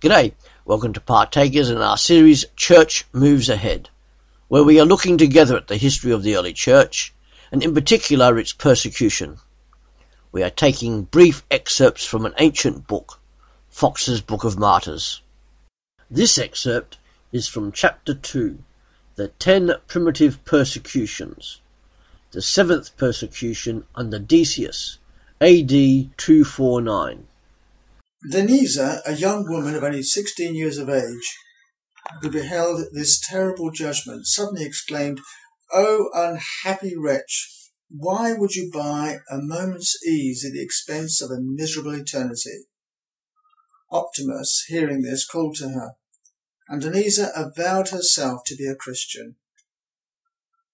G'day, welcome to Partakers in our series Church Moves Ahead, where we are looking together at the history of the early church, and in particular its persecution. We are taking brief excerpts from an ancient book, Fox's Book of Martyrs. This excerpt is from chapter 2, The Ten Primitive Persecutions, the seventh persecution under Decius, AD 249. Denisa, a young woman of only sixteen years of age, who beheld this terrible judgment, suddenly exclaimed, O unhappy wretch, why would you buy a moment's ease at the expense of a miserable eternity? Optimus, hearing this, called to her, and Denisa avowed herself to be a Christian.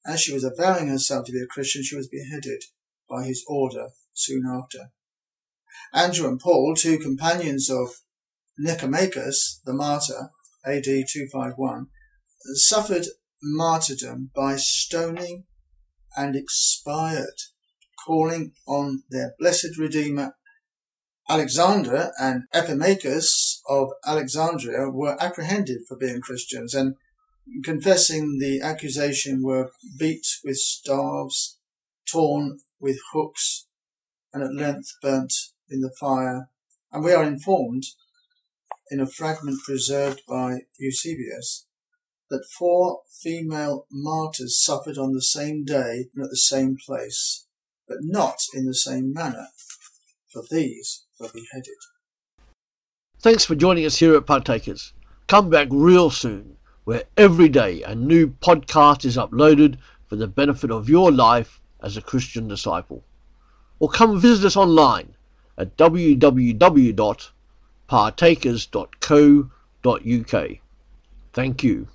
As she was avowing herself to be a Christian, she was beheaded by his order soon after. Andrew and Paul, two companions of Nicomachus, the martyr, AD 251, suffered martyrdom by stoning and expired, calling on their blessed Redeemer. Alexander and Epimachus of Alexandria were apprehended for being Christians and confessing the accusation were beat with staves, torn with hooks, and at length burnt in the fire, and we are informed in a fragment preserved by Eusebius that four female martyrs suffered on the same day and at the same place, but not in the same manner, for these were beheaded. Thanks for joining us here at Partakers. Come back real soon, where every day a new podcast is uploaded for the benefit of your life as a Christian disciple. Or come visit us online at www.partakers.co.uk. Thank you.